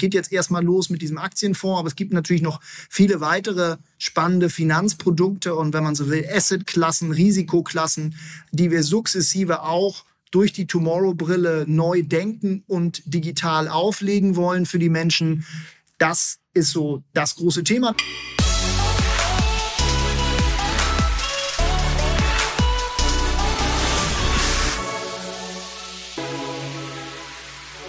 geht jetzt erstmal los mit diesem Aktienfonds, aber es gibt natürlich noch viele weitere spannende Finanzprodukte und wenn man so will, Assetklassen, Risikoklassen, die wir sukzessive auch durch die Tomorrow-Brille neu denken und digital auflegen wollen für die Menschen. Das ist so das große Thema.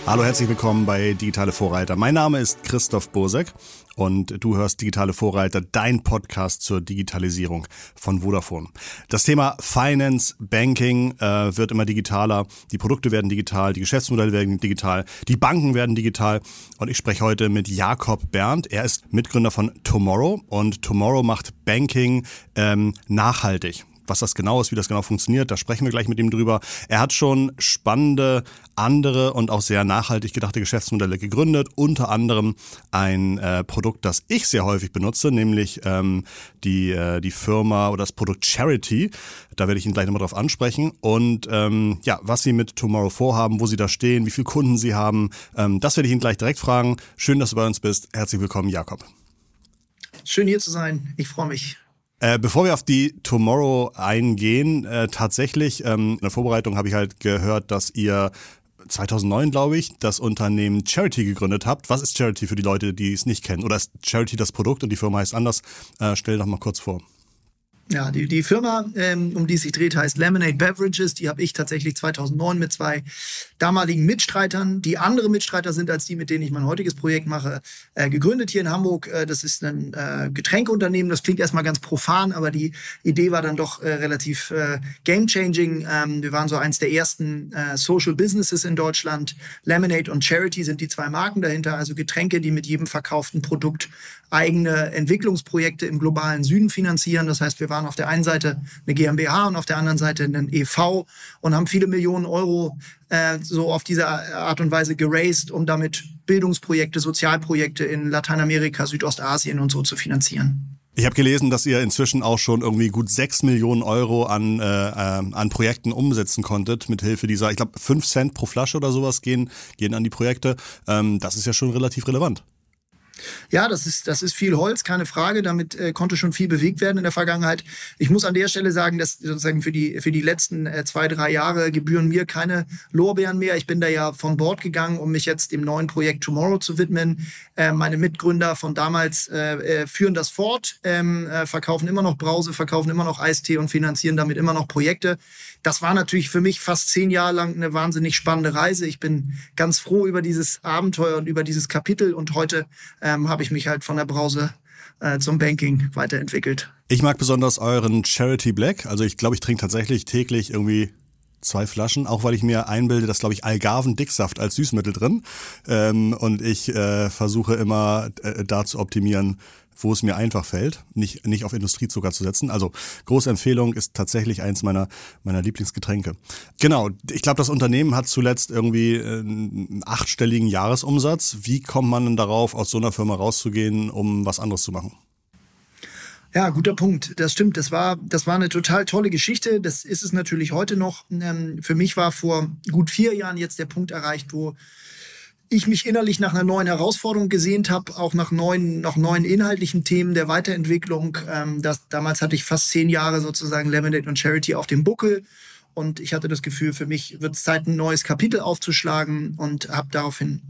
Hallo, herzlich willkommen bei Digitale Vorreiter. Mein Name ist Christoph Bosek und du hörst Digitale Vorreiter, dein Podcast zur Digitalisierung von Vodafone. Das Thema Finance, Banking äh, wird immer digitaler, die Produkte werden digital, die Geschäftsmodelle werden digital, die Banken werden digital und ich spreche heute mit Jakob Berndt. Er ist Mitgründer von Tomorrow und Tomorrow macht Banking ähm, nachhaltig was das genau ist, wie das genau funktioniert, da sprechen wir gleich mit ihm drüber. Er hat schon spannende andere und auch sehr nachhaltig gedachte Geschäftsmodelle gegründet, unter anderem ein äh, Produkt, das ich sehr häufig benutze, nämlich ähm, die, äh, die Firma oder das Produkt Charity. Da werde ich ihn gleich nochmal drauf ansprechen. Und ähm, ja, was Sie mit Tomorrow vorhaben, wo Sie da stehen, wie viele Kunden Sie haben, ähm, das werde ich ihn gleich direkt fragen. Schön, dass du bei uns bist. Herzlich willkommen, Jakob. Schön hier zu sein. Ich freue mich. Äh, bevor wir auf die Tomorrow eingehen, äh, tatsächlich ähm, in der Vorbereitung habe ich halt gehört, dass ihr 2009, glaube ich, das Unternehmen Charity gegründet habt. Was ist Charity für die Leute, die es nicht kennen? Oder ist Charity das Produkt und die Firma heißt anders? Äh, stell doch mal kurz vor. Ja, die, die Firma, ähm, um die es sich dreht, heißt Lemonade Beverages. Die habe ich tatsächlich 2009 mit zwei damaligen Mitstreitern, die andere Mitstreiter sind als die, mit denen ich mein heutiges Projekt mache, äh, gegründet hier in Hamburg. Äh, das ist ein äh, Getränkeunternehmen. Das klingt erstmal ganz profan, aber die Idee war dann doch äh, relativ äh, game-changing. Ähm, wir waren so eins der ersten äh, Social Businesses in Deutschland. Lemonade und Charity sind die zwei Marken dahinter, also Getränke, die mit jedem verkauften Produkt eigene Entwicklungsprojekte im globalen Süden finanzieren. Das heißt, wir waren auf der einen Seite eine GmbH und auf der anderen Seite ein EV und haben viele Millionen Euro äh, so auf diese Art und Weise geraced, um damit Bildungsprojekte, Sozialprojekte in Lateinamerika, Südostasien und so zu finanzieren. Ich habe gelesen, dass ihr inzwischen auch schon irgendwie gut sechs Millionen Euro an, äh, äh, an Projekten umsetzen konntet, mit Hilfe dieser, ich glaube, fünf Cent pro Flasche oder sowas gehen, gehen an die Projekte. Ähm, das ist ja schon relativ relevant. Ja, das ist, das ist viel Holz, keine Frage. Damit äh, konnte schon viel bewegt werden in der Vergangenheit. Ich muss an der Stelle sagen, dass sozusagen für die, für die letzten äh, zwei, drei Jahre gebühren mir keine Lorbeeren mehr. Ich bin da ja von Bord gegangen, um mich jetzt dem neuen Projekt Tomorrow zu widmen. Äh, meine Mitgründer von damals äh, äh führen das fort, ähm, äh, verkaufen immer noch Brause, verkaufen immer noch Eistee und finanzieren damit immer noch Projekte. Das war natürlich für mich fast zehn Jahre lang eine wahnsinnig spannende Reise. Ich bin ganz froh über dieses Abenteuer und über dieses Kapitel und heute ähm, habe ich mich halt von der Brause äh, zum Banking weiterentwickelt. Ich mag besonders euren Charity Black. Also ich glaube, ich trinke tatsächlich täglich irgendwie zwei Flaschen, auch weil ich mir einbilde, dass, glaube ich, Algarven-Dicksaft als Süßmittel drin. Ähm, und ich äh, versuche immer äh, da zu optimieren, wo es mir einfach fällt, nicht, nicht auf Industriezucker zu setzen. Also große Empfehlung ist tatsächlich eins meiner, meiner Lieblingsgetränke. Genau, ich glaube, das Unternehmen hat zuletzt irgendwie einen achtstelligen Jahresumsatz. Wie kommt man denn darauf, aus so einer Firma rauszugehen, um was anderes zu machen? Ja, guter Punkt. Das stimmt. Das war, das war eine total tolle Geschichte. Das ist es natürlich heute noch. Ähm, für mich war vor gut vier Jahren jetzt der Punkt erreicht, wo ich mich innerlich nach einer neuen Herausforderung gesehnt habe, auch nach neuen, nach neuen inhaltlichen Themen der Weiterentwicklung. Ähm, das, damals hatte ich fast zehn Jahre sozusagen Lemonade und Charity auf dem Buckel. Und ich hatte das Gefühl, für mich wird es Zeit, ein neues Kapitel aufzuschlagen und habe daraufhin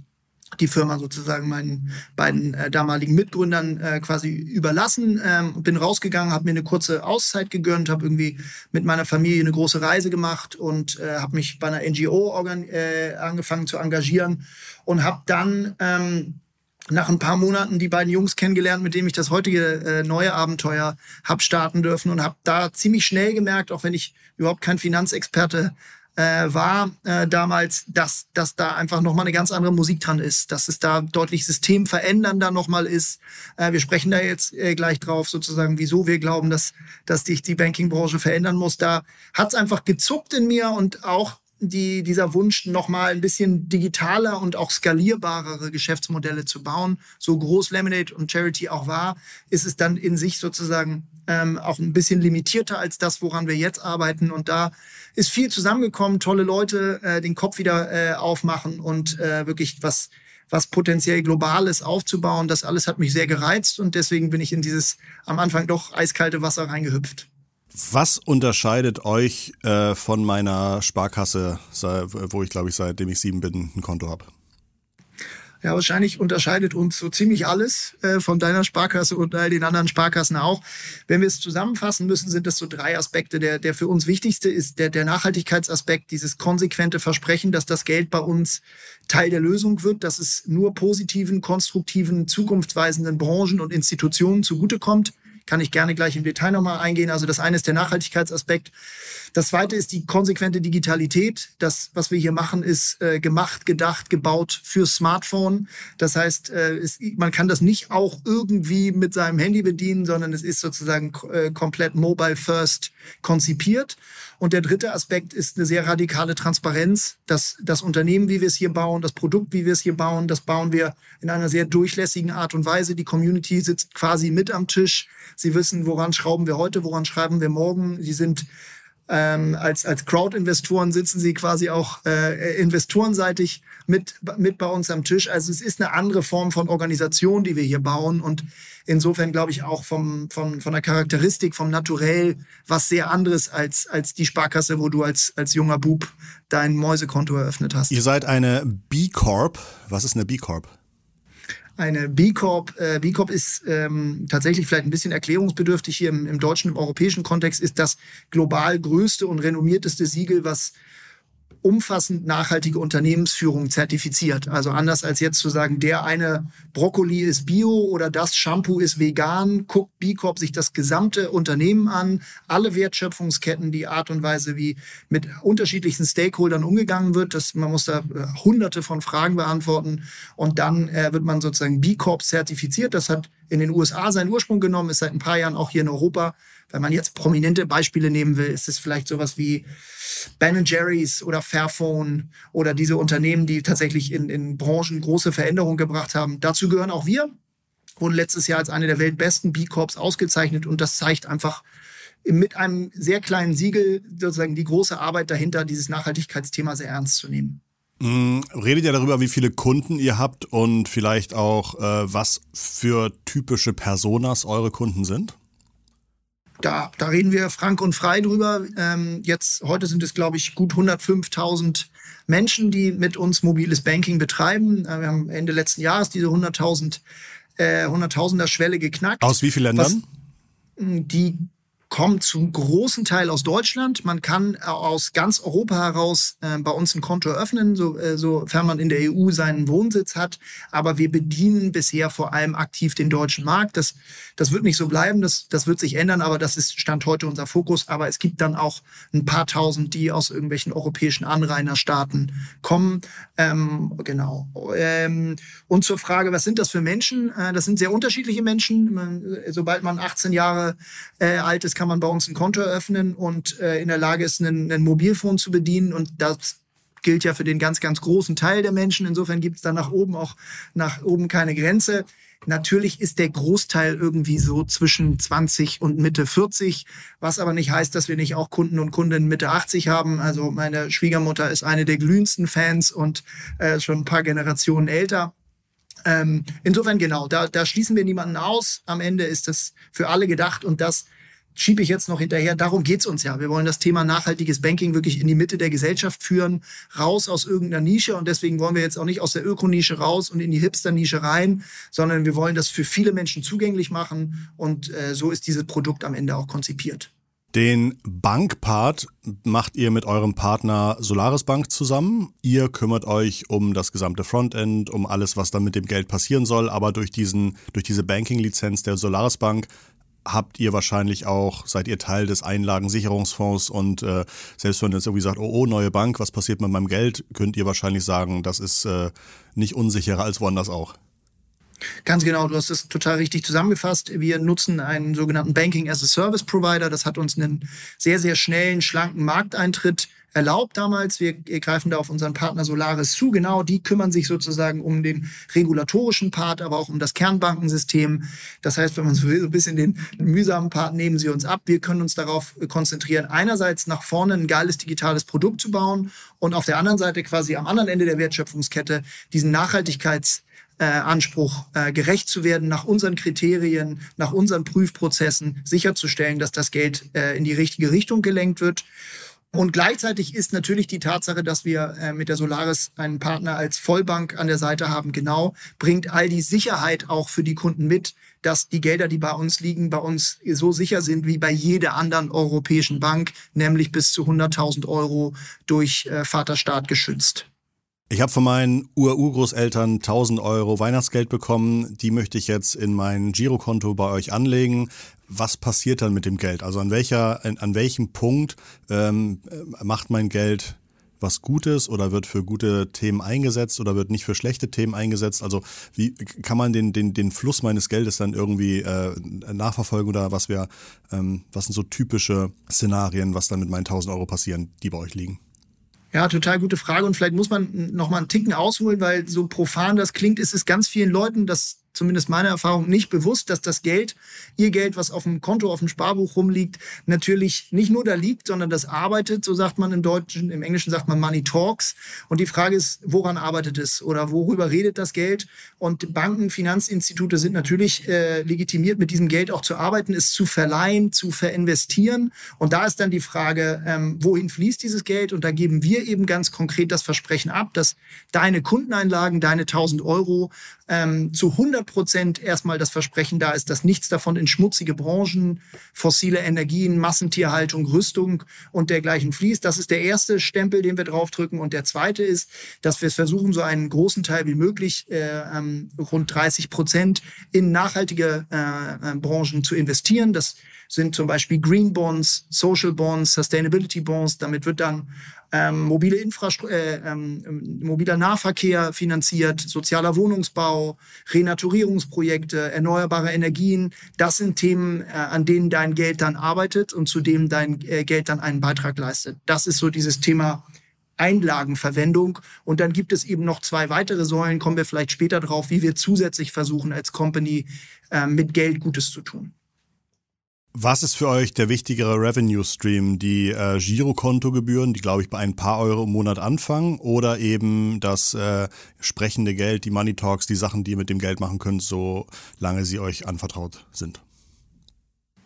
die Firma sozusagen meinen beiden äh, damaligen Mitgründern äh, quasi überlassen. Ähm, bin rausgegangen, habe mir eine kurze Auszeit gegönnt, habe irgendwie mit meiner Familie eine große Reise gemacht und äh, habe mich bei einer NGO äh, angefangen zu engagieren und habe dann ähm, nach ein paar Monaten die beiden Jungs kennengelernt, mit denen ich das heutige äh, neue Abenteuer hab starten dürfen und habe da ziemlich schnell gemerkt, auch wenn ich überhaupt kein Finanzexperte äh, war äh, damals, dass, dass da einfach nochmal eine ganz andere Musik dran ist, dass es da deutlich systemverändernder nochmal ist. Äh, wir sprechen da jetzt äh, gleich drauf, sozusagen, wieso wir glauben, dass, dass sich die Bankingbranche verändern muss. Da hat es einfach gezuckt in mir und auch die, dieser Wunsch, nochmal ein bisschen digitaler und auch skalierbarere Geschäftsmodelle zu bauen, so groß Lemonade und Charity auch war, ist es dann in sich sozusagen ähm, auch ein bisschen limitierter als das, woran wir jetzt arbeiten. Und da ist viel zusammengekommen, tolle Leute, äh, den Kopf wieder äh, aufmachen und äh, wirklich was was potenziell Globales aufzubauen. Das alles hat mich sehr gereizt und deswegen bin ich in dieses am Anfang doch eiskalte Wasser reingehüpft. Was unterscheidet euch äh, von meiner Sparkasse, wo ich glaube ich seitdem ich sieben bin ein Konto habe? Ja, wahrscheinlich unterscheidet uns so ziemlich alles äh, von deiner Sparkasse und all den anderen Sparkassen auch. Wenn wir es zusammenfassen müssen, sind das so drei Aspekte. Der, der für uns wichtigste ist der, der Nachhaltigkeitsaspekt, dieses konsequente Versprechen, dass das Geld bei uns Teil der Lösung wird, dass es nur positiven, konstruktiven, zukunftsweisenden Branchen und Institutionen zugutekommt kann ich gerne gleich im Detail nochmal eingehen. Also das eine ist der Nachhaltigkeitsaspekt. Das zweite ist die konsequente Digitalität. Das, was wir hier machen, ist äh, gemacht, gedacht, gebaut für Smartphone. Das heißt, äh, es, man kann das nicht auch irgendwie mit seinem Handy bedienen, sondern es ist sozusagen äh, komplett mobile first konzipiert. Und der dritte Aspekt ist eine sehr radikale Transparenz. Das, das Unternehmen, wie wir es hier bauen, das Produkt, wie wir es hier bauen, das bauen wir in einer sehr durchlässigen Art und Weise. Die Community sitzt quasi mit am Tisch. Sie wissen, woran schrauben wir heute, woran schreiben wir morgen. Sie sind ähm, als, als Crowd-Investoren sitzen sie quasi auch äh, investorenseitig mit, mit bei uns am Tisch. Also es ist eine andere Form von Organisation, die wir hier bauen. Und insofern glaube ich auch vom, vom, von der Charakteristik, vom Naturell, was sehr anderes als, als die Sparkasse, wo du als, als junger Bub dein Mäusekonto eröffnet hast. Ihr seid eine B Corp. Was ist eine B Corp? Eine B Corp. Äh, B Corp ist ähm, tatsächlich vielleicht ein bisschen erklärungsbedürftig hier im, im deutschen, im europäischen Kontext, ist das global größte und renommierteste Siegel, was umfassend nachhaltige Unternehmensführung zertifiziert. Also anders als jetzt zu sagen, der eine Brokkoli ist bio oder das Shampoo ist vegan, guckt B Corp sich das gesamte Unternehmen an, alle Wertschöpfungsketten, die Art und Weise, wie mit unterschiedlichsten Stakeholdern umgegangen wird. Das, man muss da äh, hunderte von Fragen beantworten und dann äh, wird man sozusagen B Corp zertifiziert. Das hat in den USA seinen Ursprung genommen, ist seit ein paar Jahren auch hier in Europa. Wenn man jetzt prominente Beispiele nehmen will, ist es vielleicht sowas wie Ben Jerry's oder Fairphone oder diese Unternehmen, die tatsächlich in, in Branchen große Veränderungen gebracht haben. Dazu gehören auch wir, wurden letztes Jahr als eine der weltbesten B Corps ausgezeichnet und das zeigt einfach mit einem sehr kleinen Siegel sozusagen die große Arbeit dahinter, dieses Nachhaltigkeitsthema sehr ernst zu nehmen. Mm, redet ihr darüber, wie viele Kunden ihr habt und vielleicht auch, äh, was für typische Personas eure Kunden sind? Da, da reden wir frank und frei drüber. Ähm, jetzt, heute sind es, glaube ich, gut 105.000 Menschen, die mit uns mobiles Banking betreiben. Äh, wir haben Ende letzten Jahres diese 100.000 äh, 100.000er Schwelle geknackt. Aus wie vielen Ländern? Was, die kommt zum großen Teil aus Deutschland. Man kann äh, aus ganz Europa heraus äh, bei uns ein Konto eröffnen, so, äh, sofern man in der EU seinen Wohnsitz hat. Aber wir bedienen bisher vor allem aktiv den deutschen Markt. Das, das wird nicht so bleiben, das, das wird sich ändern, aber das ist Stand heute unser Fokus. Aber es gibt dann auch ein paar tausend, die aus irgendwelchen europäischen Anrainerstaaten kommen. Ähm, genau. Ähm, und zur Frage, was sind das für Menschen? Äh, das sind sehr unterschiedliche Menschen. Man, äh, sobald man 18 Jahre äh, alt ist, kann man bei uns ein Konto eröffnen und äh, in der Lage ist, einen, einen Mobilfon zu bedienen. Und das gilt ja für den ganz, ganz großen Teil der Menschen. Insofern gibt es da nach oben auch nach oben keine Grenze. Natürlich ist der Großteil irgendwie so zwischen 20 und Mitte 40, was aber nicht heißt, dass wir nicht auch Kunden und Kundinnen Mitte 80 haben. Also meine Schwiegermutter ist eine der glühendsten Fans und äh, schon ein paar Generationen älter. Ähm, insofern genau, da, da schließen wir niemanden aus. Am Ende ist das für alle gedacht und das schiebe ich jetzt noch hinterher. Darum geht's uns ja. Wir wollen das Thema nachhaltiges Banking wirklich in die Mitte der Gesellschaft führen, raus aus irgendeiner Nische. Und deswegen wollen wir jetzt auch nicht aus der Ökonische raus und in die Hipster-Nische rein, sondern wir wollen das für viele Menschen zugänglich machen. Und äh, so ist dieses Produkt am Ende auch konzipiert. Den Bankpart macht ihr mit eurem Partner Solaris Bank zusammen. Ihr kümmert euch um das gesamte Frontend, um alles, was dann mit dem Geld passieren soll. Aber durch diesen, durch diese Banking-Lizenz der Solaris Bank habt ihr wahrscheinlich auch, seid ihr Teil des Einlagensicherungsfonds und äh, selbst wenn ihr jetzt irgendwie sagt, oh, oh, neue Bank, was passiert mit meinem Geld, könnt ihr wahrscheinlich sagen, das ist äh, nicht unsicherer als woanders auch. Ganz genau, du hast es total richtig zusammengefasst. Wir nutzen einen sogenannten Banking as a Service Provider. Das hat uns einen sehr, sehr schnellen, schlanken Markteintritt erlaubt damals. Wir greifen da auf unseren Partner Solaris zu. Genau, die kümmern sich sozusagen um den regulatorischen Part, aber auch um das Kernbankensystem. Das heißt, wenn man so will, ein bisschen den mühsamen Part nehmen sie uns ab. Wir können uns darauf konzentrieren, einerseits nach vorne ein geiles digitales Produkt zu bauen und auf der anderen Seite quasi am anderen Ende der Wertschöpfungskette diesen Nachhaltigkeits äh, Anspruch, äh, gerecht zu werden, nach unseren Kriterien, nach unseren Prüfprozessen sicherzustellen, dass das Geld äh, in die richtige Richtung gelenkt wird. Und gleichzeitig ist natürlich die Tatsache, dass wir äh, mit der Solaris einen Partner als Vollbank an der Seite haben, genau, bringt all die Sicherheit auch für die Kunden mit, dass die Gelder, die bei uns liegen, bei uns so sicher sind wie bei jeder anderen europäischen Bank, nämlich bis zu 100.000 Euro durch äh, Vaterstaat geschützt. Ich habe von meinen Ur-Urgroßeltern 1000 Euro Weihnachtsgeld bekommen. Die möchte ich jetzt in mein Girokonto bei euch anlegen. Was passiert dann mit dem Geld? Also an welcher, an welchem Punkt ähm, macht mein Geld was Gutes oder wird für gute Themen eingesetzt oder wird nicht für schlechte Themen eingesetzt? Also wie kann man den, den, den Fluss meines Geldes dann irgendwie äh, nachverfolgen oder was wäre, ähm, was sind so typische Szenarien, was dann mit meinen 1000 Euro passieren, die bei euch liegen? Ja, total gute Frage. Und vielleicht muss man noch mal einen Ticken ausholen, weil so profan das klingt, ist es ganz vielen Leuten, das zumindest meiner Erfahrung, nicht bewusst, dass das Geld, ihr Geld, was auf dem Konto, auf dem Sparbuch rumliegt, natürlich nicht nur da liegt, sondern das arbeitet, so sagt man im Deutschen, im Englischen sagt man Money Talks. Und die Frage ist, woran arbeitet es oder worüber redet das Geld? Und Banken, Finanzinstitute sind natürlich äh, legitimiert, mit diesem Geld auch zu arbeiten, es zu verleihen, zu verinvestieren. Und da ist dann die Frage, ähm, wohin fließt dieses Geld? Und da geben wir eben ganz konkret das Versprechen ab, dass deine Kundeneinlagen, deine 1000 Euro ähm, zu 100 Prozent erstmal das Versprechen da ist, dass nichts davon in schmutzige Branchen, fossile Energien, Massentierhaltung, Rüstung und dergleichen fließt. Das ist der erste Stempel, den wir draufdrücken. Und der zweite ist, dass wir es versuchen, so einen großen Teil wie möglich, äh, ähm, rund 30 Prozent, in nachhaltige äh, äh, Branchen zu investieren. Das sind zum Beispiel Green Bonds, Social Bonds, Sustainability Bonds. Damit wird dann ähm, mobile Infrastruktur, äh, ähm, mobiler Nahverkehr finanziert, sozialer Wohnungsbau, Renaturierungsprojekte, erneuerbare Energien. Das sind Themen, äh, an denen dein Geld dann arbeitet und zu dem dein äh, Geld dann einen Beitrag leistet. Das ist so dieses Thema Einlagenverwendung. Und dann gibt es eben noch zwei weitere Säulen, kommen wir vielleicht später drauf, wie wir zusätzlich versuchen, als Company äh, mit Geld Gutes zu tun. Was ist für euch der wichtigere Revenue Stream? Die äh, Girokontogebühren, die glaube ich bei ein paar Euro im Monat anfangen, oder eben das äh, sprechende Geld, die Money Talks, die Sachen, die ihr mit dem Geld machen könnt, solange sie euch anvertraut sind?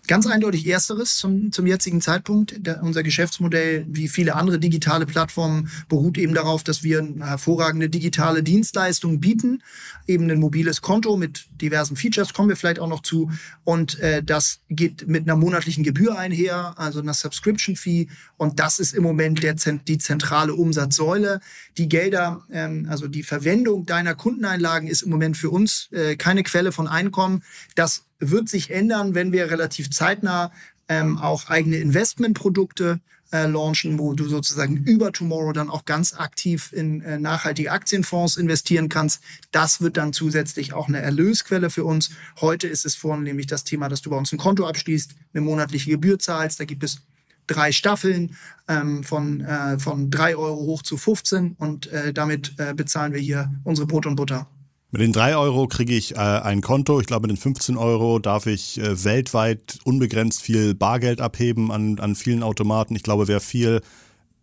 Ganz eindeutig ersteres zum, zum jetzigen Zeitpunkt. Der, unser Geschäftsmodell, wie viele andere digitale Plattformen, beruht eben darauf, dass wir eine hervorragende digitale Dienstleistung bieten. Eben ein mobiles Konto mit diversen Features, kommen wir vielleicht auch noch zu. Und äh, das geht mit einer monatlichen Gebühr einher, also einer Subscription Fee. Und das ist im Moment der, die zentrale Umsatzsäule. Die Gelder, ähm, also die Verwendung deiner Kundeneinlagen ist im Moment für uns äh, keine Quelle von Einkommen. Das wird sich ändern, wenn wir relativ zeitnah ähm, auch eigene Investmentprodukte äh, launchen, wo du sozusagen über Tomorrow dann auch ganz aktiv in äh, nachhaltige Aktienfonds investieren kannst. Das wird dann zusätzlich auch eine Erlösquelle für uns. Heute ist es vornehmlich das Thema, dass du bei uns ein Konto abschließt, eine monatliche Gebühr zahlst. Da gibt es drei Staffeln ähm, von, äh, von drei Euro hoch zu 15 und äh, damit äh, bezahlen wir hier unsere Brot und Butter. Mit den 3 Euro kriege ich äh, ein Konto. Ich glaube, mit den 15 Euro darf ich äh, weltweit unbegrenzt viel Bargeld abheben an, an vielen Automaten. Ich glaube, wer viel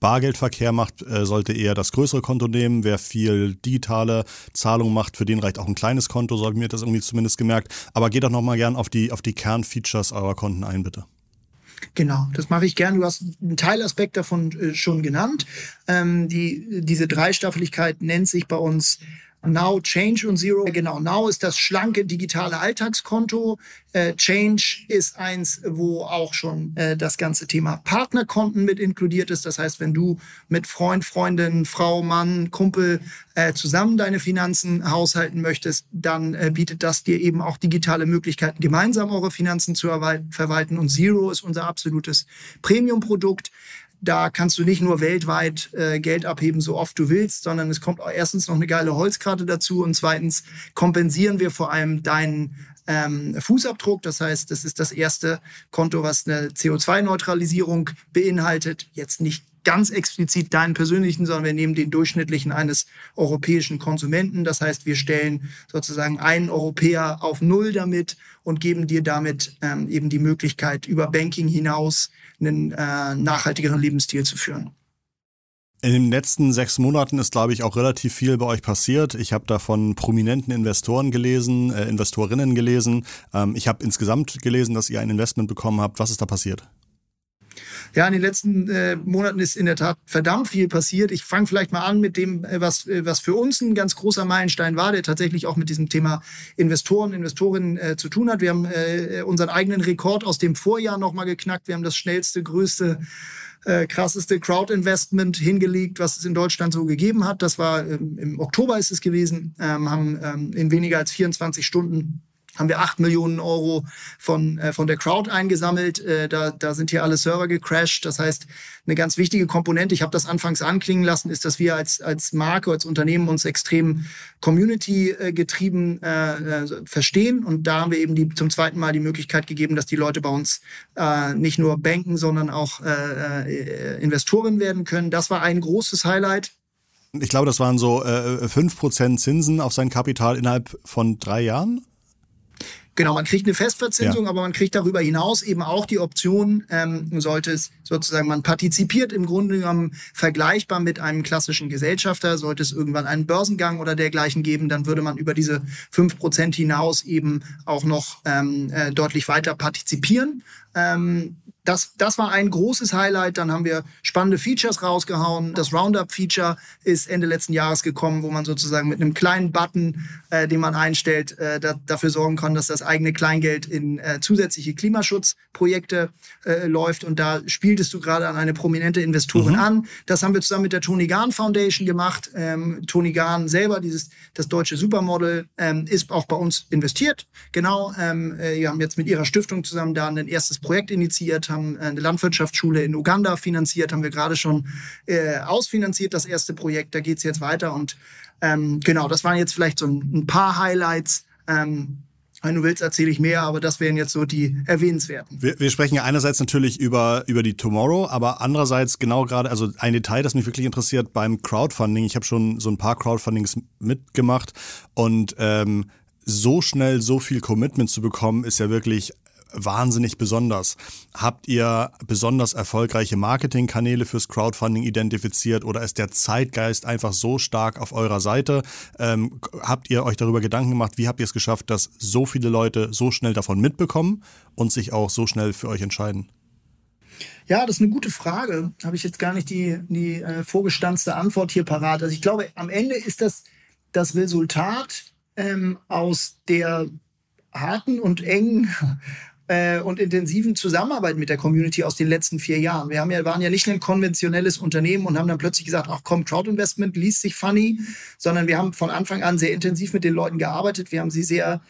Bargeldverkehr macht, äh, sollte eher das größere Konto nehmen. Wer viel digitale Zahlungen macht, für den reicht auch ein kleines Konto, so habe ich mir das irgendwie zumindest gemerkt. Aber geht doch nochmal gern auf die, auf die Kernfeatures eurer Konten ein, bitte. Genau, das mache ich gern. Du hast einen Teilaspekt davon äh, schon genannt. Ähm, die, diese Dreistaffeligkeit nennt sich bei uns Now, Change und Zero. Genau, Now ist das schlanke digitale Alltagskonto. Äh, Change ist eins, wo auch schon äh, das ganze Thema Partnerkonten mit inkludiert ist. Das heißt, wenn du mit Freund, Freundin, Frau, Mann, Kumpel äh, zusammen deine Finanzen haushalten möchtest, dann bietet das dir eben auch digitale Möglichkeiten, gemeinsam eure Finanzen zu verwalten. Und Zero ist unser absolutes Premium-Produkt. Da kannst du nicht nur weltweit äh, Geld abheben, so oft du willst, sondern es kommt erstens noch eine geile Holzkarte dazu und zweitens kompensieren wir vor allem deinen ähm, Fußabdruck. Das heißt, das ist das erste Konto, was eine CO2-Neutralisierung beinhaltet. Jetzt nicht ganz explizit deinen persönlichen, sondern wir nehmen den durchschnittlichen eines europäischen Konsumenten. Das heißt, wir stellen sozusagen einen Europäer auf Null damit und geben dir damit ähm, eben die Möglichkeit, über Banking hinaus einen äh, nachhaltigeren Lebensstil zu führen. In den letzten sechs Monaten ist, glaube ich, auch relativ viel bei euch passiert. Ich habe da von prominenten Investoren gelesen, äh, Investorinnen gelesen. Ähm, ich habe insgesamt gelesen, dass ihr ein Investment bekommen habt. Was ist da passiert? Ja, in den letzten äh, Monaten ist in der Tat verdammt viel passiert. Ich fange vielleicht mal an mit dem, äh, was, äh, was für uns ein ganz großer Meilenstein war, der tatsächlich auch mit diesem Thema Investoren, Investorinnen äh, zu tun hat. Wir haben äh, unseren eigenen Rekord aus dem Vorjahr nochmal geknackt. Wir haben das schnellste, größte äh, krasseste Crowd-Investment hingelegt, was es in Deutschland so gegeben hat. Das war ähm, im Oktober ist es gewesen, ähm, haben ähm, in weniger als 24 Stunden haben wir acht Millionen Euro von, äh, von der Crowd eingesammelt. Äh, da, da sind hier alle Server gecrashed. Das heißt, eine ganz wichtige Komponente, ich habe das anfangs anklingen lassen, ist, dass wir als, als Marke, als Unternehmen uns extrem community-getrieben äh, äh, verstehen. Und da haben wir eben die, zum zweiten Mal die Möglichkeit gegeben, dass die Leute bei uns äh, nicht nur banken, sondern auch äh, äh, Investoren werden können. Das war ein großes Highlight. Ich glaube, das waren so äh, 5% Zinsen auf sein Kapital innerhalb von drei Jahren. Genau, man kriegt eine Festverzinsung, ja. aber man kriegt darüber hinaus eben auch die Option, ähm, sollte es sozusagen, man partizipiert im Grunde genommen vergleichbar mit einem klassischen Gesellschafter, sollte es irgendwann einen Börsengang oder dergleichen geben, dann würde man über diese fünf Prozent hinaus eben auch noch ähm, äh, deutlich weiter partizipieren. Ähm, das, das war ein großes Highlight. Dann haben wir spannende Features rausgehauen. Das Roundup-Feature ist Ende letzten Jahres gekommen, wo man sozusagen mit einem kleinen Button, äh, den man einstellt, äh, da, dafür sorgen kann, dass das eigene Kleingeld in äh, zusätzliche Klimaschutzprojekte äh, läuft. Und da spieltest du gerade an eine prominente Investorin mhm. an. Das haben wir zusammen mit der Tony Garn Foundation gemacht. Ähm, Tony Garn selber, dieses das deutsche Supermodel, ähm, ist auch bei uns investiert. Genau. Ähm, äh, wir haben jetzt mit ihrer Stiftung zusammen da ein erstes Projekt initiiert haben eine Landwirtschaftsschule in Uganda finanziert, haben wir gerade schon äh, ausfinanziert, das erste Projekt. Da geht es jetzt weiter. Und ähm, genau, das waren jetzt vielleicht so ein, ein paar Highlights. Ähm, wenn du willst, erzähle ich mehr, aber das wären jetzt so die erwähnenswerten. Wir, wir sprechen ja einerseits natürlich über, über die Tomorrow, aber andererseits genau gerade, also ein Detail, das mich wirklich interessiert beim Crowdfunding. Ich habe schon so ein paar Crowdfundings mitgemacht und ähm, so schnell so viel Commitment zu bekommen, ist ja wirklich wahnsinnig besonders. Habt ihr besonders erfolgreiche Marketingkanäle fürs Crowdfunding identifiziert oder ist der Zeitgeist einfach so stark auf eurer Seite? Ähm, habt ihr euch darüber Gedanken gemacht, wie habt ihr es geschafft, dass so viele Leute so schnell davon mitbekommen und sich auch so schnell für euch entscheiden? Ja, das ist eine gute Frage. Habe ich jetzt gar nicht die, die äh, vorgestanzte Antwort hier parat. Also ich glaube, am Ende ist das das Resultat ähm, aus der harten und engen äh, und intensiven Zusammenarbeit mit der Community aus den letzten vier Jahren. Wir haben ja, waren ja nicht ein konventionelles Unternehmen und haben dann plötzlich gesagt, ach komm, Crowd Investment liest sich funny, sondern wir haben von Anfang an sehr intensiv mit den Leuten gearbeitet. Wir haben sie sehr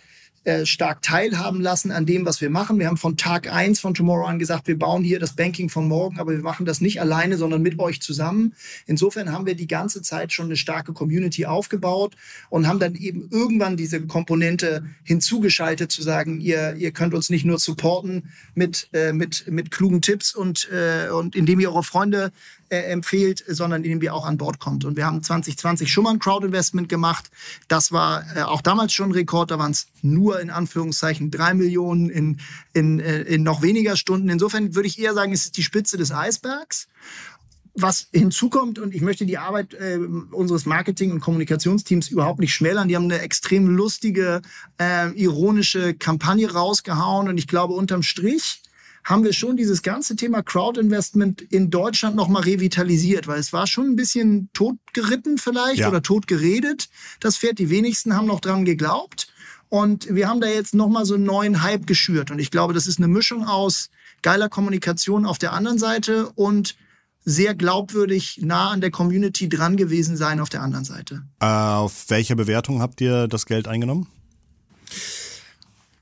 äh, stark teilhaben lassen an dem, was wir machen. Wir haben von Tag eins von Tomorrow an gesagt, wir bauen hier das Banking von morgen, aber wir machen das nicht alleine, sondern mit euch zusammen. Insofern haben wir die ganze Zeit schon eine starke Community aufgebaut und haben dann eben irgendwann diese Komponente hinzugeschaltet, zu sagen, ihr, ihr könnt uns nicht nur supporten mit, äh, mit, mit klugen Tipps und, äh, und indem ihr eure Freunde äh, empfiehlt, sondern indem ihr auch an Bord kommt. Und wir haben 2020 schon mal ein Crowd-Investment gemacht. Das war äh, auch damals schon ein Rekord. Da waren es nur in Anführungszeichen drei Millionen in, in, äh, in noch weniger Stunden. Insofern würde ich eher sagen, es ist die Spitze des Eisbergs was hinzukommt, und ich möchte die Arbeit äh, unseres Marketing- und Kommunikationsteams überhaupt nicht schmälern, die haben eine extrem lustige, äh, ironische Kampagne rausgehauen. Und ich glaube, unterm Strich haben wir schon dieses ganze Thema Crowd-Investment in Deutschland nochmal revitalisiert, weil es war schon ein bisschen totgeritten vielleicht ja. oder totgeredet. Das Pferd, die wenigsten haben noch dran geglaubt. Und wir haben da jetzt nochmal so einen neuen Hype geschürt. Und ich glaube, das ist eine Mischung aus geiler Kommunikation auf der anderen Seite und sehr glaubwürdig nah an der Community dran gewesen sein auf der anderen Seite. Äh, auf welche Bewertung habt ihr das Geld eingenommen?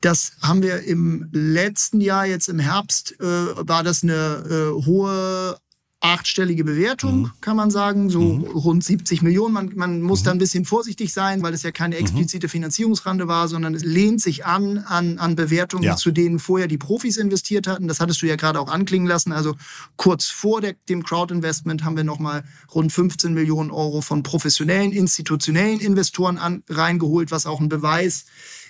Das haben wir im letzten Jahr, jetzt im Herbst, äh, war das eine äh, hohe achtstellige Bewertung, mhm. kann man sagen, so mhm. rund 70 Millionen. Man, man muss mhm. da ein bisschen vorsichtig sein, weil es ja keine mhm. explizite Finanzierungsrande war, sondern es lehnt sich an an, an Bewertungen, ja. zu denen vorher die Profis investiert hatten. Das hattest du ja gerade auch anklingen lassen. Also kurz vor der, dem Crowd-Investment haben wir nochmal rund 15 Millionen Euro von professionellen, institutionellen Investoren an, reingeholt, was auch ein Beweis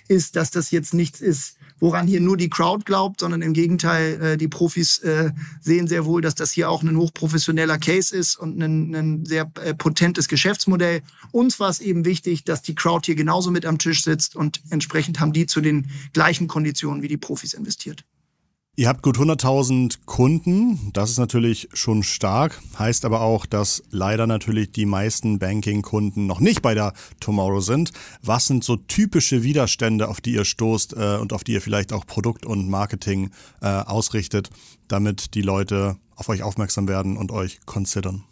ist, dass das jetzt nichts ist, woran hier nur die Crowd glaubt, sondern im Gegenteil, äh, die Profis äh, sehen sehr wohl, dass das hier auch ein hochprofessioneller Case ist und ein, ein sehr äh, potentes Geschäftsmodell. Uns war es eben wichtig, dass die Crowd hier genauso mit am Tisch sitzt und entsprechend haben die zu den gleichen Konditionen wie die Profis investiert. Ihr habt gut 100.000 Kunden, das ist natürlich schon stark, heißt aber auch, dass leider natürlich die meisten Banking-Kunden noch nicht bei der Tomorrow sind. Was sind so typische Widerstände, auf die ihr stoßt äh, und auf die ihr vielleicht auch Produkt und Marketing äh, ausrichtet, damit die Leute auf euch aufmerksam werden und euch considern?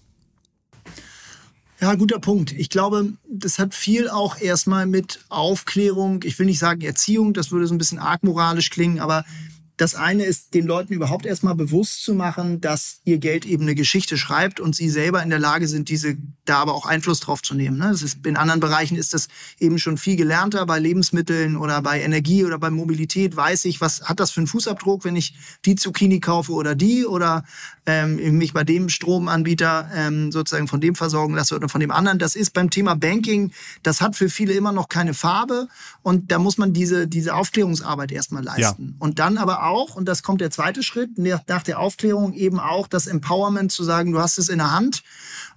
Ja, guter Punkt. Ich glaube, das hat viel auch erstmal mit Aufklärung, ich will nicht sagen Erziehung, das würde so ein bisschen arg moralisch klingen, aber das eine ist, den Leuten überhaupt erstmal bewusst zu machen, dass ihr Geld eben eine Geschichte schreibt und sie selber in der Lage sind, diese da aber auch Einfluss drauf zu nehmen. Ne? Ist, in anderen Bereichen ist das eben schon viel gelernter. Bei Lebensmitteln oder bei Energie oder bei Mobilität weiß ich, was hat das für einen Fußabdruck, wenn ich die Zucchini kaufe oder die oder ähm, mich bei dem Stromanbieter ähm, sozusagen von dem versorgen lasse oder von dem anderen. Das ist beim Thema Banking, das hat für viele immer noch keine Farbe und da muss man diese, diese Aufklärungsarbeit erstmal leisten. Ja. Und dann aber auch, und das kommt der zweite Schritt, nach der Aufklärung eben auch das Empowerment zu sagen, du hast es in der Hand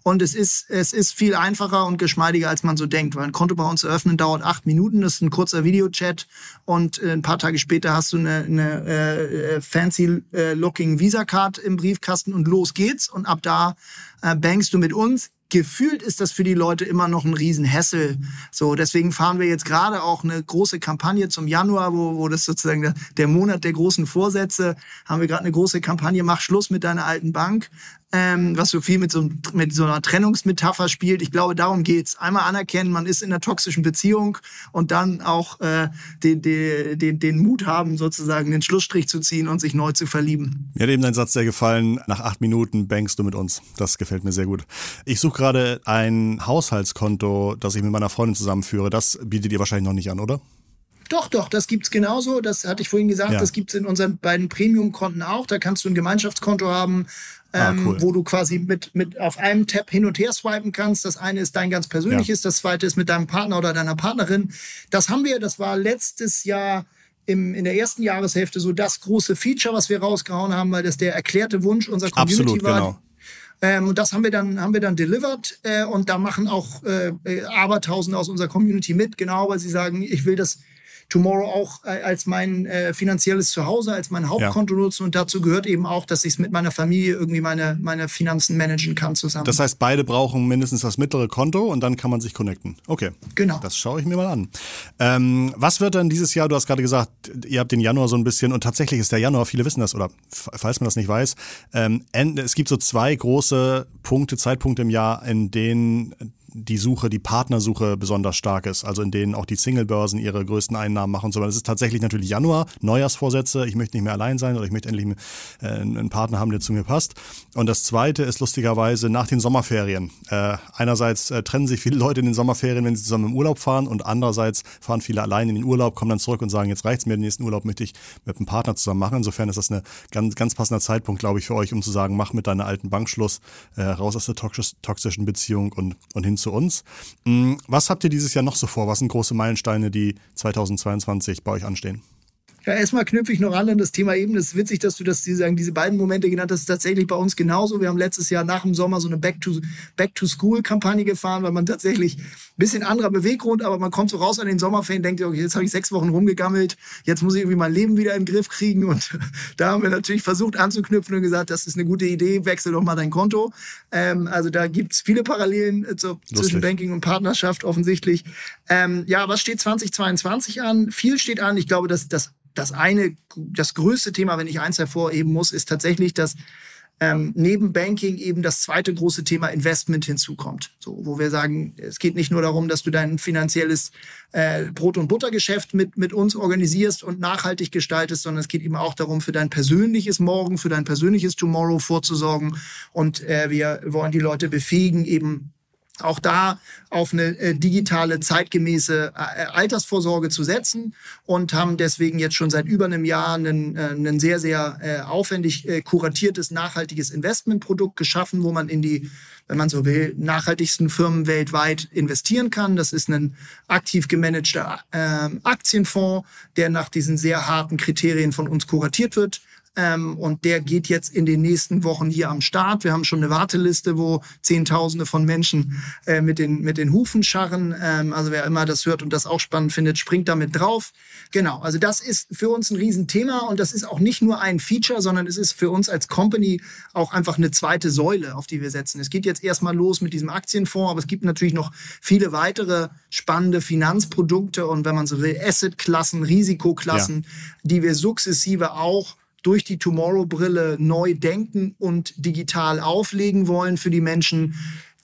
und es ist, es ist viel einfacher und geschmeidiger, als man so denkt. Weil ein Konto bei uns eröffnen dauert acht Minuten, das ist ein kurzer Videochat und äh, ein paar Tage später hast du eine, eine äh, äh, looking Visa-Card im Briefkasten und los geht's. Und ab da äh, bankst du mit uns gefühlt ist das für die Leute immer noch ein Riesenhässel. So, deswegen fahren wir jetzt gerade auch eine große Kampagne zum Januar, wo, wo das sozusagen der, der Monat der großen Vorsätze, haben wir gerade eine große Kampagne, mach Schluss mit deiner alten Bank ähm, was so viel mit so, mit so einer Trennungsmetapher spielt. Ich glaube, darum geht's. Einmal anerkennen, man ist in einer toxischen Beziehung und dann auch äh, den, den, den, den Mut haben, sozusagen den Schlussstrich zu ziehen und sich neu zu verlieben. Mir hat eben dein Satz sehr gefallen. Nach acht Minuten bankst du mit uns. Das gefällt mir sehr gut. Ich suche gerade ein Haushaltskonto, das ich mit meiner Freundin zusammenführe. Das bietet ihr wahrscheinlich noch nicht an, oder? Doch, doch, das gibt's genauso. Das hatte ich vorhin gesagt. Ja. Das gibt's in unseren beiden Premium-Konten auch. Da kannst du ein Gemeinschaftskonto haben, ah, ähm, cool. wo du quasi mit, mit auf einem Tab hin und her swipen kannst. Das eine ist dein ganz persönliches, ja. das zweite ist mit deinem Partner oder deiner Partnerin. Das haben wir, das war letztes Jahr im, in der ersten Jahreshälfte so das große Feature, was wir rausgehauen haben, weil das der erklärte Wunsch unserer Community Absolut, war. Genau. Ähm, und das haben wir dann, haben wir dann delivered. Äh, und da machen auch äh, äh Abertausende aus unserer Community mit, genau, weil sie sagen, ich will das, Tomorrow auch äh, als mein äh, finanzielles Zuhause, als mein Hauptkonto ja. nutzen. Und dazu gehört eben auch, dass ich es mit meiner Familie irgendwie meine, meine Finanzen managen kann zusammen. Das heißt, beide brauchen mindestens das mittlere Konto und dann kann man sich connecten. Okay. Genau. Das schaue ich mir mal an. Ähm, was wird dann dieses Jahr, du hast gerade gesagt, ihr habt den Januar so ein bisschen und tatsächlich ist der Januar, viele wissen das oder falls man das nicht weiß, ähm, es gibt so zwei große Punkte, Zeitpunkte im Jahr, in denen die Suche, die Partnersuche besonders stark ist, also in denen auch die Singlebörsen ihre größten Einnahmen machen und so weiter. Es ist tatsächlich natürlich Januar, Neujahrsvorsätze, ich möchte nicht mehr allein sein oder ich möchte endlich äh, einen Partner haben, der zu mir passt. Und das zweite ist lustigerweise nach den Sommerferien. Äh, einerseits äh, trennen sich viele Leute in den Sommerferien, wenn sie zusammen im Urlaub fahren und andererseits fahren viele allein in den Urlaub, kommen dann zurück und sagen, jetzt reicht's mir, den nächsten Urlaub möchte ich mit einem Partner zusammen machen. Insofern ist das ein ganz, ganz passender Zeitpunkt, glaube ich, für euch, um zu sagen, mach mit deiner alten Bank Schluss, äh, raus aus der toxischen Beziehung und, und hin zu uns. Mm, was habt ihr dieses Jahr noch so vor? Was sind große Meilensteine, die 2022 bei euch anstehen? Ja, erstmal knüpfe ich noch an an das Thema eben. Das ist witzig, dass du das, die sagen, diese beiden Momente genannt hast. Das ist tatsächlich bei uns genauso. Wir haben letztes Jahr nach dem Sommer so eine Back-to-School-Kampagne gefahren, weil man tatsächlich ein bisschen anderer Beweggrund, aber man kommt so raus an den Sommerferien, denkt, okay, jetzt habe ich sechs Wochen rumgegammelt, jetzt muss ich irgendwie mein Leben wieder in den Griff kriegen. Und da haben wir natürlich versucht anzuknüpfen und gesagt, das ist eine gute Idee, wechsel doch mal dein Konto. Ähm, also da gibt es viele Parallelen äh, zu, zwischen Banking und Partnerschaft offensichtlich. Ähm, ja, was steht 2022 an? Viel steht an. Ich glaube, dass das das eine, das größte Thema, wenn ich eins hervorheben muss, ist tatsächlich, dass ähm, neben Banking eben das zweite große Thema Investment hinzukommt. So, wo wir sagen, es geht nicht nur darum, dass du dein finanzielles äh, Brot- und Buttergeschäft mit, mit uns organisierst und nachhaltig gestaltest, sondern es geht eben auch darum, für dein persönliches Morgen, für dein persönliches Tomorrow vorzusorgen. Und äh, wir wollen die Leute befähigen, eben auch da auf eine äh, digitale, zeitgemäße äh, Altersvorsorge zu setzen und haben deswegen jetzt schon seit über einem Jahr ein, äh, sehr, sehr äh, aufwendig äh, kuratiertes, nachhaltiges Investmentprodukt geschaffen, wo man in die, wenn man so will, nachhaltigsten Firmen weltweit investieren kann. Das ist ein aktiv gemanagter äh, Aktienfonds, der nach diesen sehr harten Kriterien von uns kuratiert wird ähm, und der geht jetzt in den nächsten Wochen hier am Start. Wir haben schon eine Warteliste, wo Zehntausende von Menschen äh, mit, den, mit den Hufen scharren. Ähm, also wer immer das hört und das auch spannend findet, springt damit drauf. Genau, also das ist für uns ein Riesenthema und das ist auch nicht nur ein Feature, sondern es ist für uns als Company auch einfach eine zweite Säule, auf die wir setzen. Es geht jetzt erstmal los mit diesem Aktienfonds, aber es gibt natürlich noch viele weitere spannende Finanzprodukte und wenn man so will, Assetklassen, Risikoklassen, ja. die wir sukzessive auch durch die Tomorrow-Brille neu denken und digital auflegen wollen für die Menschen.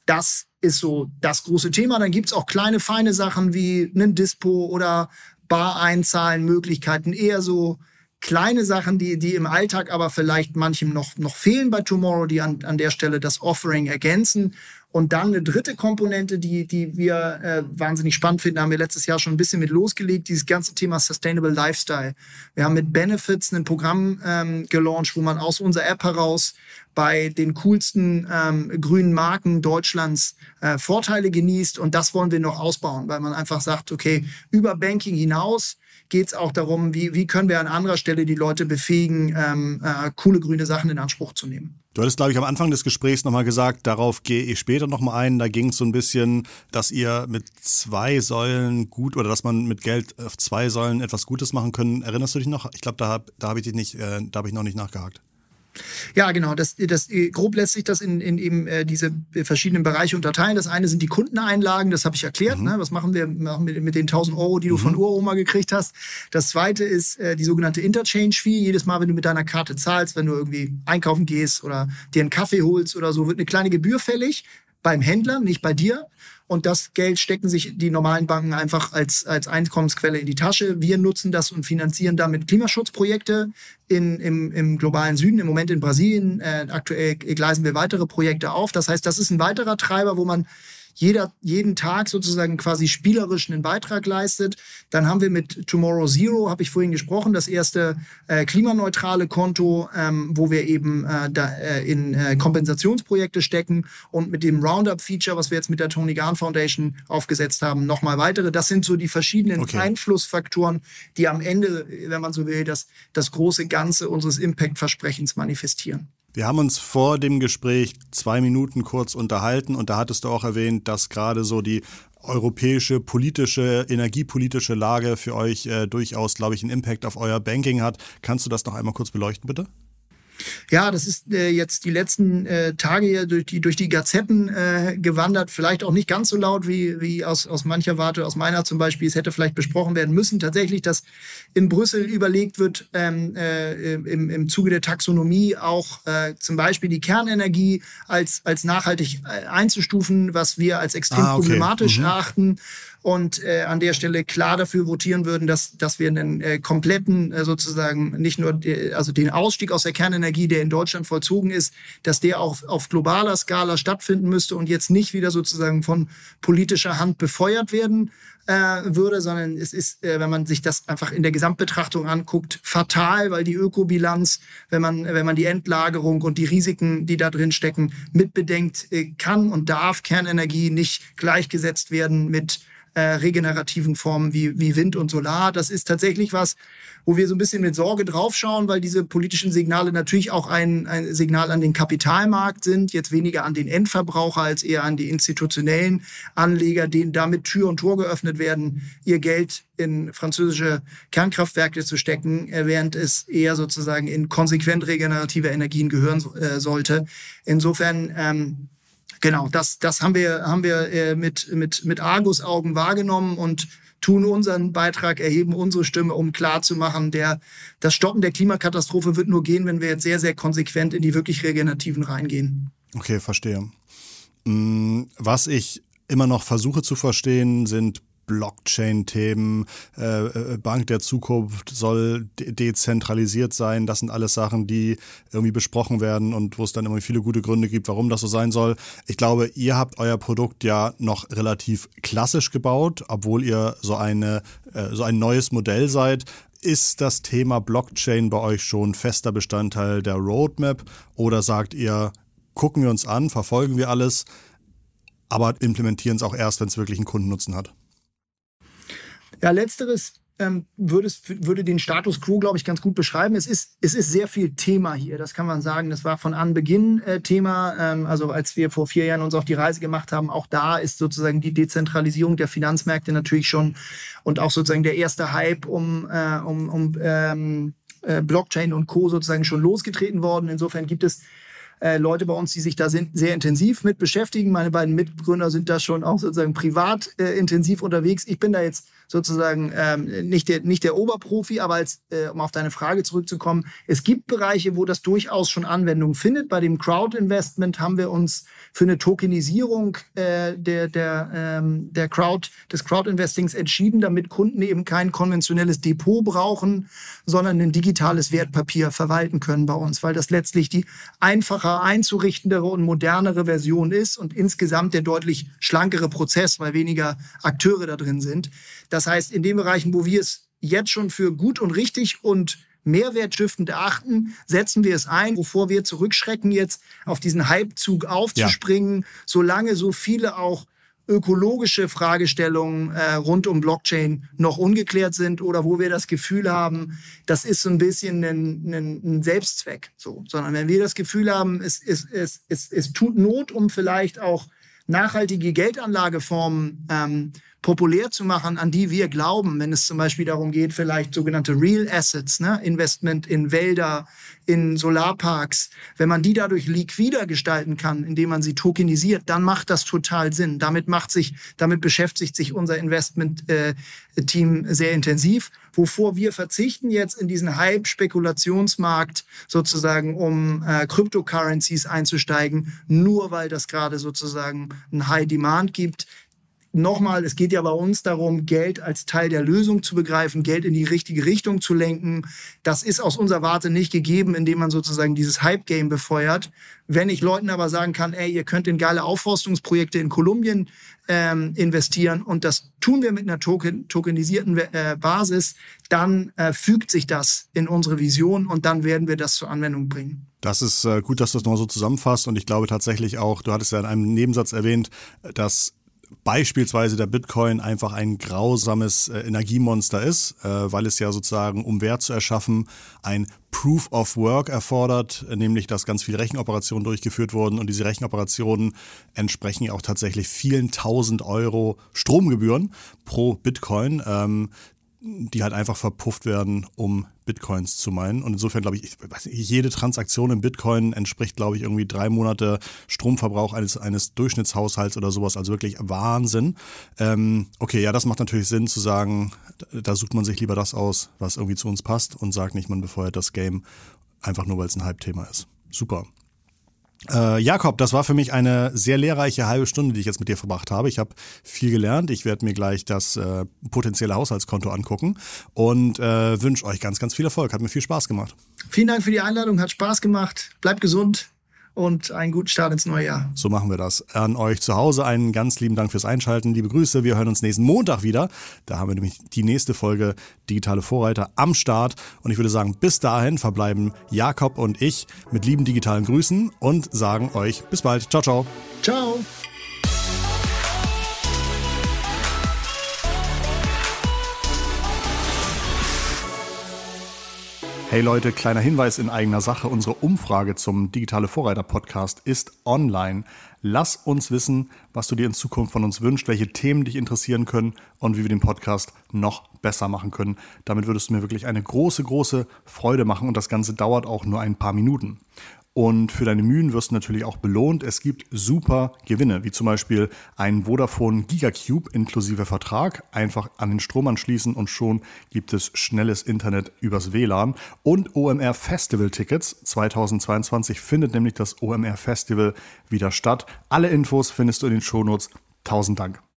Das ist so das große Thema. Dann gibt's auch kleine, feine Sachen wie einen Dispo oder Bar einzahlen, Möglichkeiten, eher so kleine Sachen, die, die im Alltag aber vielleicht manchem noch, noch fehlen bei Tomorrow, die an, an der Stelle das Offering ergänzen. Und dann eine dritte Komponente, die, die wir äh, wahnsinnig spannend finden, haben wir letztes Jahr schon ein bisschen mit losgelegt, dieses ganze Thema Sustainable Lifestyle. Wir haben mit Benefits ein Programm ähm, gelauncht, wo man aus unserer App heraus bei den coolsten ähm, grünen Marken Deutschlands äh, Vorteile genießt. Und das wollen wir noch ausbauen, weil man einfach sagt, okay, über Banking hinaus geht es auch darum, wie, wie können wir an anderer Stelle die Leute befähigen, ähm, äh, coole grüne Sachen in Anspruch zu nehmen. Du hattest, glaube ich, am Anfang des Gesprächs nochmal gesagt, darauf gehe ich später nochmal ein. Da ging es so ein bisschen, dass ihr mit zwei Säulen gut oder dass man mit Geld auf zwei Säulen etwas Gutes machen können. Erinnerst du dich noch? Ich glaube, da, da habe ich dich nicht, äh, da habe ich noch nicht nachgehakt. Ja, genau. Das, das, grob lässt sich das in, in eben äh, diese verschiedenen Bereiche unterteilen. Das eine sind die Kundeneinlagen, das habe ich erklärt. Mhm. Ne? Was machen wir, machen wir mit den 1000 Euro, die du mhm. von Uroma gekriegt hast? Das zweite ist äh, die sogenannte Interchange-Fee. Jedes Mal, wenn du mit deiner Karte zahlst, wenn du irgendwie einkaufen gehst oder dir einen Kaffee holst oder so, wird eine kleine Gebühr fällig beim Händler, nicht bei dir. Und das Geld stecken sich die normalen Banken einfach als, als Einkommensquelle in die Tasche. Wir nutzen das und finanzieren damit Klimaschutzprojekte in, im, im globalen Süden, im Moment in Brasilien. Äh, aktuell gleisen wir weitere Projekte auf. Das heißt, das ist ein weiterer Treiber, wo man jeder, jeden Tag sozusagen quasi spielerisch einen Beitrag leistet. Dann haben wir mit Tomorrow Zero, habe ich vorhin gesprochen, das erste äh, klimaneutrale Konto, ähm, wo wir eben äh, da, äh, in äh, Kompensationsprojekte stecken und mit dem Roundup-Feature, was wir jetzt mit der Tony Garn Foundation aufgesetzt haben, nochmal weitere. Das sind so die verschiedenen okay. Einflussfaktoren, die am Ende, wenn man so will, das, das große Ganze unseres Impact-Versprechens manifestieren. Wir haben uns vor dem Gespräch zwei Minuten kurz unterhalten und da hattest du auch erwähnt, dass gerade so die europäische politische, energiepolitische Lage für euch äh, durchaus, glaube ich, einen Impact auf euer Banking hat. Kannst du das noch einmal kurz beleuchten, bitte? Ja, das ist äh, jetzt die letzten äh, Tage hier durch die, durch die Gazetten äh, gewandert. Vielleicht auch nicht ganz so laut wie, wie aus, aus mancher Warte, aus meiner zum Beispiel. Es hätte vielleicht besprochen werden müssen. Tatsächlich, dass in Brüssel überlegt wird, ähm, äh, im, im Zuge der Taxonomie auch äh, zum Beispiel die Kernenergie als, als nachhaltig äh, einzustufen, was wir als extrem ah, okay. problematisch mhm. erachten und äh, an der Stelle klar dafür votieren würden, dass, dass wir einen äh, kompletten äh, sozusagen nicht nur die, also den Ausstieg aus der Kernenergie, der in Deutschland vollzogen ist, dass der auch auf globaler Skala stattfinden müsste und jetzt nicht wieder sozusagen von politischer Hand befeuert werden äh, würde, sondern es ist, äh, wenn man sich das einfach in der Gesamtbetrachtung anguckt, fatal, weil die Ökobilanz, wenn man, wenn man die Endlagerung und die Risiken, die da drin stecken, mitbedenkt, äh, kann und darf Kernenergie nicht gleichgesetzt werden mit äh, regenerativen Formen wie, wie Wind und Solar. Das ist tatsächlich was, wo wir so ein bisschen mit Sorge draufschauen, weil diese politischen Signale natürlich auch ein, ein Signal an den Kapitalmarkt sind, jetzt weniger an den Endverbraucher als eher an die institutionellen Anleger, denen damit Tür und Tor geöffnet werden, ihr Geld in französische Kernkraftwerke zu stecken, äh, während es eher sozusagen in konsequent regenerative Energien gehören äh, sollte. Insofern ähm, Genau, das, das haben wir, haben wir äh, mit, mit, mit Argus-Augen wahrgenommen und tun unseren Beitrag, erheben unsere Stimme, um klarzumachen, der, das Stoppen der Klimakatastrophe wird nur gehen, wenn wir jetzt sehr, sehr konsequent in die wirklich regenerativen reingehen. Okay, verstehe. Mm, was ich immer noch versuche zu verstehen, sind Blockchain-Themen, äh, äh, Bank der Zukunft soll de dezentralisiert sein. Das sind alles Sachen, die irgendwie besprochen werden und wo es dann immer viele gute Gründe gibt, warum das so sein soll. Ich glaube, ihr habt euer Produkt ja noch relativ klassisch gebaut, obwohl ihr so eine äh, so ein neues Modell seid. Ist das Thema Blockchain bei euch schon fester Bestandteil der Roadmap oder sagt ihr, gucken wir uns an, verfolgen wir alles, aber implementieren es auch erst, wenn es wirklich einen Kundennutzen hat? Ja, letzteres ähm, würde, würde den Status quo, glaube ich, ganz gut beschreiben. Es ist, es ist sehr viel Thema hier, das kann man sagen. Das war von Anbeginn äh, Thema. Ähm, also als wir vor vier Jahren uns auf die Reise gemacht haben, auch da ist sozusagen die Dezentralisierung der Finanzmärkte natürlich schon und auch sozusagen der erste Hype um, äh, um, um ähm, äh, Blockchain und Co. sozusagen schon losgetreten worden. Insofern gibt es äh, Leute bei uns, die sich da sind, sehr intensiv mit beschäftigen. Meine beiden Mitgründer sind da schon auch sozusagen privat äh, intensiv unterwegs. Ich bin da jetzt sozusagen ähm, nicht, der, nicht der Oberprofi, aber als, äh, um auf deine Frage zurückzukommen, es gibt Bereiche, wo das durchaus schon Anwendung findet. Bei dem Crowd-Investment haben wir uns für eine Tokenisierung äh, der, der, ähm, der Crowd, des Crowd-Investings entschieden, damit Kunden eben kein konventionelles Depot brauchen, sondern ein digitales Wertpapier verwalten können bei uns, weil das letztlich die einfacher einzurichtendere und modernere Version ist und insgesamt der deutlich schlankere Prozess, weil weniger Akteure da drin sind. Das heißt, in den Bereichen, wo wir es jetzt schon für gut und richtig und mehrwertstiftend erachten, setzen wir es ein, wovor wir zurückschrecken, jetzt auf diesen Hypezug aufzuspringen, ja. solange so viele auch ökologische Fragestellungen äh, rund um Blockchain noch ungeklärt sind oder wo wir das Gefühl haben, das ist so ein bisschen ein, ein, ein Selbstzweck. So. Sondern wenn wir das Gefühl haben, es, es, es, es, es tut Not, um vielleicht auch nachhaltige Geldanlageformen ähm, populär zu machen, an die wir glauben, wenn es zum Beispiel darum geht, vielleicht sogenannte Real Assets, ne? Investment in Wälder, in Solarparks, wenn man die dadurch liquider gestalten kann, indem man sie tokenisiert, dann macht das total Sinn. Damit macht sich, damit beschäftigt sich unser Investment-Team äh, sehr intensiv. Wovor wir verzichten jetzt in diesen Hype-Spekulationsmarkt sozusagen, um äh, Cryptocurrencies einzusteigen, nur weil das gerade sozusagen ein High Demand gibt nochmal, es geht ja bei uns darum, Geld als Teil der Lösung zu begreifen, Geld in die richtige Richtung zu lenken. Das ist aus unserer Warte nicht gegeben, indem man sozusagen dieses Hype-Game befeuert. Wenn ich Leuten aber sagen kann, ey, ihr könnt in geile Aufforstungsprojekte in Kolumbien ähm, investieren und das tun wir mit einer token, tokenisierten äh, Basis, dann äh, fügt sich das in unsere Vision und dann werden wir das zur Anwendung bringen. Das ist äh, gut, dass du das noch so zusammenfasst und ich glaube tatsächlich auch, du hattest ja in einem Nebensatz erwähnt, dass beispielsweise der Bitcoin einfach ein grausames äh, Energiemonster ist, äh, weil es ja sozusagen, um Wert zu erschaffen, ein Proof of Work erfordert, nämlich dass ganz viele Rechenoperationen durchgeführt wurden und diese Rechenoperationen entsprechen ja auch tatsächlich vielen tausend Euro Stromgebühren pro Bitcoin. Ähm, die halt einfach verpufft werden, um Bitcoins zu meinen. Und insofern glaube ich, ich weiß nicht, jede Transaktion in Bitcoin entspricht, glaube ich, irgendwie drei Monate Stromverbrauch eines, eines Durchschnittshaushalts oder sowas. Also wirklich Wahnsinn. Ähm, okay, ja, das macht natürlich Sinn zu sagen, da sucht man sich lieber das aus, was irgendwie zu uns passt und sagt nicht, man befeuert das Game einfach nur, weil es ein Hype-Thema ist. Super. Äh, Jakob, das war für mich eine sehr lehrreiche halbe Stunde, die ich jetzt mit dir verbracht habe. Ich habe viel gelernt. Ich werde mir gleich das äh, potenzielle Haushaltskonto angucken und äh, wünsche euch ganz, ganz viel Erfolg. Hat mir viel Spaß gemacht. Vielen Dank für die Einladung, hat Spaß gemacht. Bleibt gesund und einen guten Start ins neue Jahr. So machen wir das. An euch zu Hause einen ganz lieben Dank fürs Einschalten. Liebe Grüße. Wir hören uns nächsten Montag wieder. Da haben wir nämlich die nächste Folge Digitale Vorreiter am Start. Und ich würde sagen, bis dahin verbleiben Jakob und ich mit lieben digitalen Grüßen und sagen euch bis bald. Ciao, ciao. Ciao. Hey Leute, kleiner Hinweis in eigener Sache. Unsere Umfrage zum Digitale Vorreiter Podcast ist online. Lass uns wissen, was du dir in Zukunft von uns wünschst, welche Themen dich interessieren können und wie wir den Podcast noch besser machen können. Damit würdest du mir wirklich eine große, große Freude machen und das Ganze dauert auch nur ein paar Minuten. Und für deine Mühen wirst du natürlich auch belohnt. Es gibt super Gewinne, wie zum Beispiel ein Vodafone Gigacube inklusive Vertrag. Einfach an den Strom anschließen und schon gibt es schnelles Internet übers WLAN. Und OMR Festival Tickets. 2022 findet nämlich das OMR Festival wieder statt. Alle Infos findest du in den Shownotes. Tausend Dank.